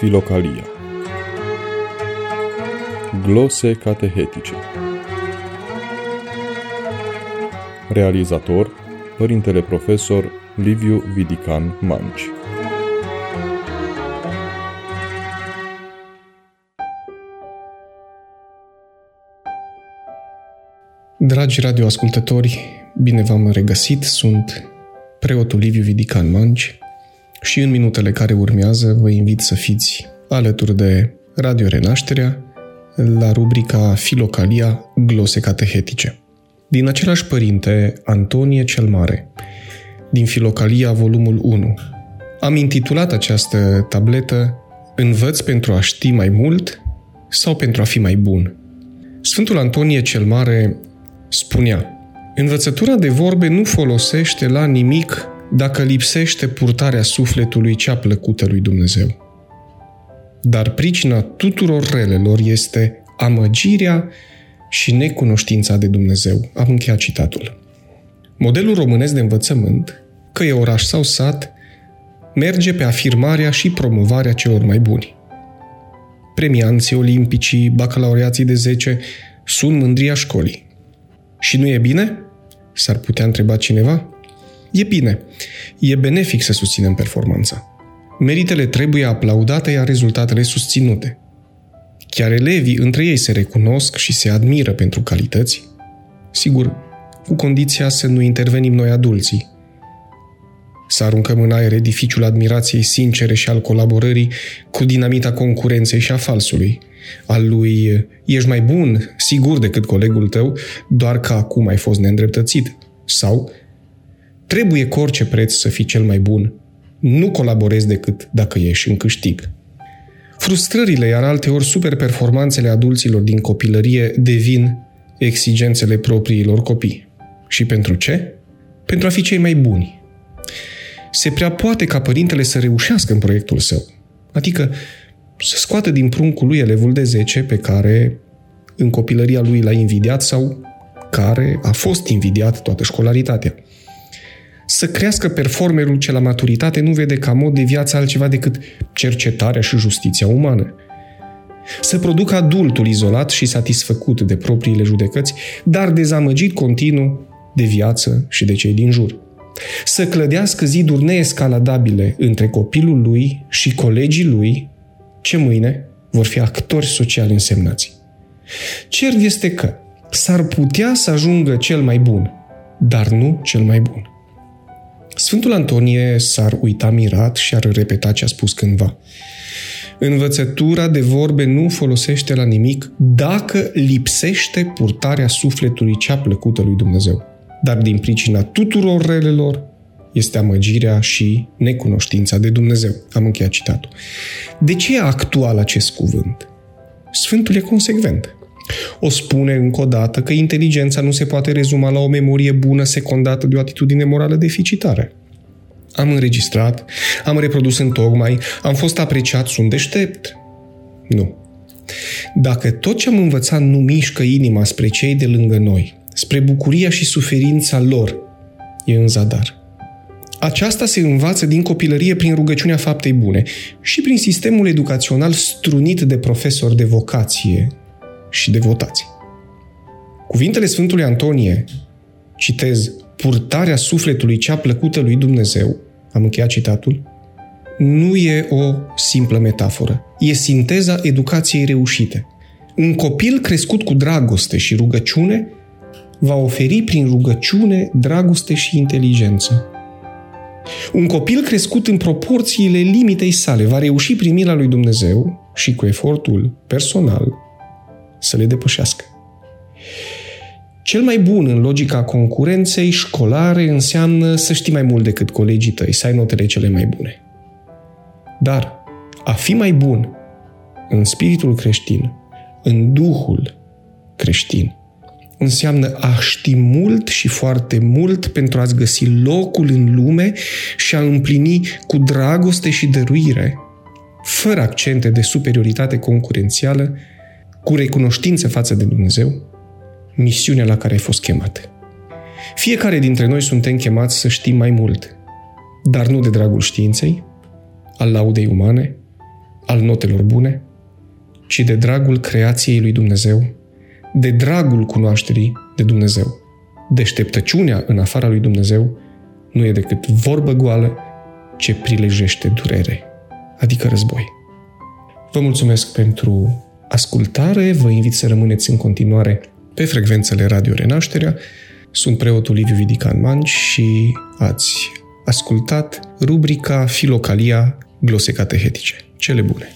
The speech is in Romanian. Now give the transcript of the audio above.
Filocalia Glose catehetice. Realizator Părintele Profesor Liviu Vidican Manci. Dragi radioascultători, bine v-am regăsit, sunt preotul Liviu Vidican Manci și în minutele care urmează vă invit să fiți alături de Radio Renașterea la rubrica Filocalia Glose Catehetice. Din același părinte, Antonie cel Mare, din Filocalia volumul 1. Am intitulat această tabletă Învăț pentru a ști mai mult sau pentru a fi mai bun. Sfântul Antonie cel Mare spunea Învățătura de vorbe nu folosește la nimic dacă lipsește purtarea sufletului cea plăcută lui Dumnezeu. Dar pricina tuturor relelor este amăgirea și necunoștința de Dumnezeu. Am încheiat citatul. Modelul românesc de învățământ, că e oraș sau sat, merge pe afirmarea și promovarea celor mai buni. Premianții olimpicii, bacalaureații de 10 sunt mândria școlii. Și nu e bine? S-ar putea întreba cineva? E bine. E benefic să susținem performanța. Meritele trebuie aplaudate, iar rezultatele susținute. Chiar elevii între ei se recunosc și se admiră pentru calități. Sigur, cu condiția să nu intervenim noi adulții. Să aruncăm în aer edificiul admirației sincere și al colaborării cu dinamita concurenței și a falsului, al lui ești mai bun, sigur, decât colegul tău, doar că acum ai fost neîndreptățit. Sau trebuie cu orice preț să fii cel mai bun. Nu colaborezi decât dacă ești în câștig. Frustrările, iar alteori superperformanțele adulților din copilărie devin exigențele propriilor copii. Și pentru ce? Pentru a fi cei mai buni. Se prea poate ca părintele să reușească în proiectul său. Adică să scoată din pruncul lui elevul de 10 pe care în copilăria lui l-a invidiat sau care a fost invidiat toată școlaritatea. Să crească performerul ce la maturitate nu vede ca mod de viață altceva decât cercetarea și justiția umană. Să producă adultul izolat și satisfăcut de propriile judecăți, dar dezamăgit continuu de viață și de cei din jur. Să clădească ziduri neescaladabile între copilul lui și colegii lui ce mâine vor fi actori sociali însemnați. Cert este că s-ar putea să ajungă cel mai bun, dar nu cel mai bun. Sfântul Antonie s-ar uita mirat și ar repeta ce a spus cândva. Învățătura de vorbe nu folosește la nimic dacă lipsește purtarea sufletului cea plăcută lui Dumnezeu. Dar din pricina tuturor relelor, este amăgirea și necunoștința de Dumnezeu. Am încheiat citatul. De ce e actual acest cuvânt? Sfântul e consecvent. O spune încă o dată că inteligența nu se poate rezuma la o memorie bună secundată de o atitudine morală deficitară. Am înregistrat, am reprodus în tocmai, am fost apreciat, sunt deștept. Nu. Dacă tot ce am învățat nu mișcă inima spre cei de lângă noi, spre bucuria și suferința lor, e în zadar. Aceasta se învață din copilărie prin rugăciunea faptei bune și prin sistemul educațional strunit de profesori de vocație și de votație. Cuvintele Sfântului Antonie, citez, purtarea sufletului cea plăcută lui Dumnezeu, am încheiat citatul, nu e o simplă metaforă. E sinteza educației reușite. Un copil crescut cu dragoste și rugăciune va oferi prin rugăciune dragoste și inteligență. Un copil crescut în proporțiile limitei sale va reuși prin mila lui Dumnezeu și cu efortul personal să le depășească. Cel mai bun în logica concurenței școlare înseamnă să știi mai mult decât colegii tăi, să ai notele cele mai bune. Dar a fi mai bun în spiritul creștin, în duhul creștin, înseamnă a ști mult și foarte mult pentru a-ți găsi locul în lume și a împlini cu dragoste și dăruire, fără accente de superioritate concurențială, cu recunoștință față de Dumnezeu, misiunea la care ai fost chemat. Fiecare dintre noi suntem chemați să știm mai mult, dar nu de dragul științei, al laudei umane, al notelor bune, ci de dragul creației lui Dumnezeu, de dragul cunoașterii de Dumnezeu. Deșteptăciunea în afara lui Dumnezeu nu e decât vorbă goală ce prilejește durere, adică război. Vă mulțumesc pentru ascultare, vă invit să rămâneți în continuare pe frecvențele Radio Renașterea. Sunt preotul Liviu Vidican Manci și ați ascultat rubrica Filocalia Glose Catehetice. Cele bune!